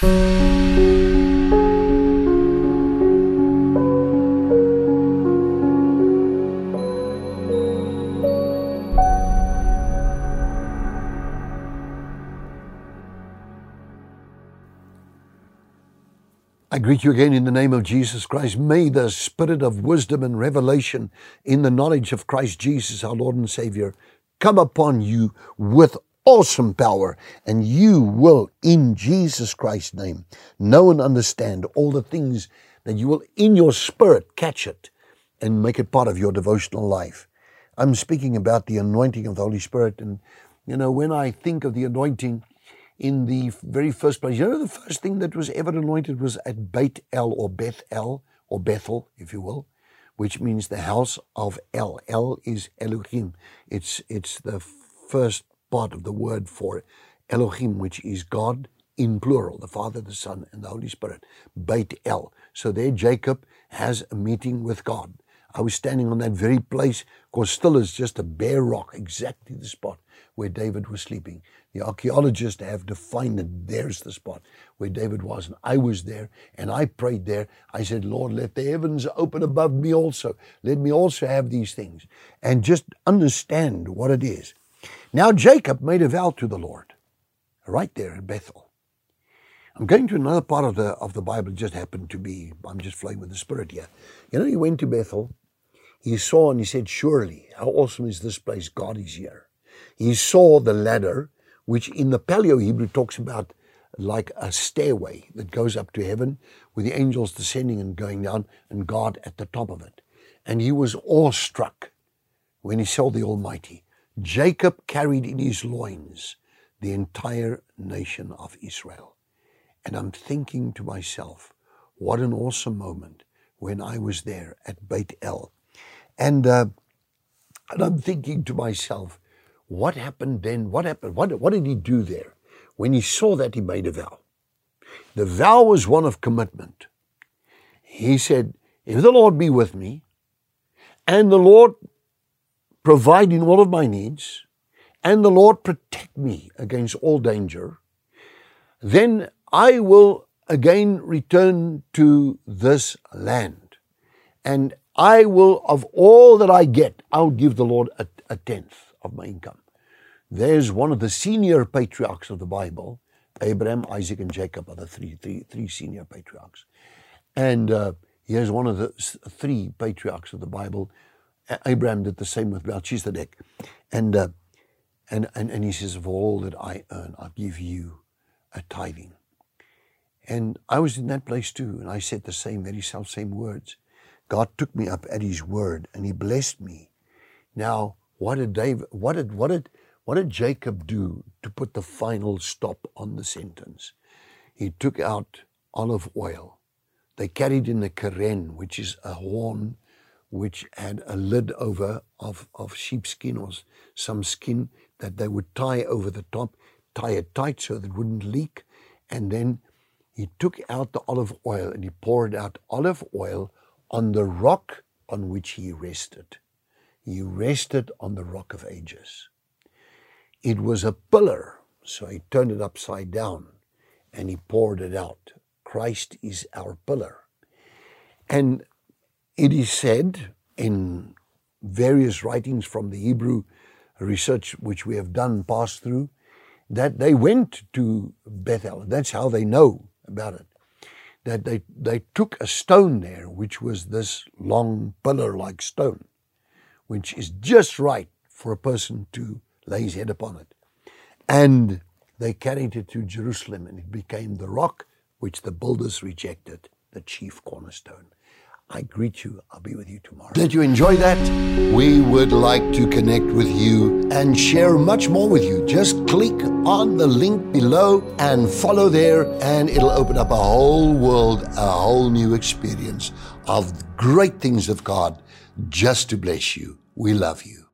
I greet you again in the name of Jesus Christ. May the spirit of wisdom and revelation in the knowledge of Christ Jesus, our Lord and Savior, come upon you with awesome power, and you will, in Jesus Christ's name, know and understand all the things that you will, in your spirit, catch it and make it part of your devotional life. I'm speaking about the anointing of the Holy Spirit, and you know, when I think of the anointing, in the very first place. You know, the first thing that was ever anointed was at Beit El or Beth El or Bethel, if you will, which means the house of El. El is Elohim. It's it's the first part of the word for Elohim, which is God in plural, the Father, the Son, and the Holy Spirit. Beit El. So there, Jacob has a meeting with God. I was standing on that very place, because still is just a bare rock, exactly the spot where David was sleeping. The archaeologists have defined that there's the spot where David was. And I was there and I prayed there. I said, Lord, let the heavens open above me also. Let me also have these things. And just understand what it is. Now, Jacob made a vow to the Lord right there in Bethel. I'm going to another part of the of the Bible. It just happened to be, I'm just flowing with the Spirit here. You know, he went to Bethel. He saw and he said, Surely, how awesome is this place? God is here. He saw the ladder which in the Paleo Hebrew talks about like a stairway that goes up to heaven with the angels descending and going down and God at the top of it. And he was awestruck when he saw the Almighty. Jacob carried in his loins the entire nation of Israel. And I'm thinking to myself, what an awesome moment when I was there at Beit El. And, uh, and I'm thinking to myself, what happened then? What happened? What, what did he do there? When he saw that, he made a vow. The vow was one of commitment. He said, If the Lord be with me, and the Lord provide in all of my needs, and the Lord protect me against all danger, then I will again return to this land. And I will, of all that I get, I'll give the Lord a, a tenth of my income. There's one of the senior patriarchs of the Bible. Abraham, Isaac, and Jacob are the three, three, three senior patriarchs. And uh, here's one of the three patriarchs of the Bible. Abraham did the same with Melchizedek. And, uh, and, and, and he says, Of all that I earn, I'll give you a tithing. And I was in that place too, and I said the same, very self same words. God took me up at his word and he blessed me. Now, what did David, what did, what did, what did Jacob do to put the final stop on the sentence? He took out olive oil. They carried in a keren, which is a horn which had a lid over of, of sheepskin or some skin that they would tie over the top, tie it tight so that it wouldn't leak. And then he took out the olive oil and he poured out olive oil on the rock on which he rested. He rested on the rock of ages. It was a pillar, so he turned it upside down and he poured it out. Christ is our pillar. And it is said in various writings from the Hebrew research which we have done, passed through, that they went to Bethel. That's how they know about it. That they, they took a stone there, which was this long pillar like stone which is just right for a person to lay his head upon it. And they carried it to Jerusalem, and it became the rock which the builders rejected, the chief cornerstone. I greet you. I'll be with you tomorrow. Did you enjoy that? We would like to connect with you and share much more with you. Just click on the link below and follow there, and it'll open up a whole world, a whole new experience of great things of God just to bless you. We love you.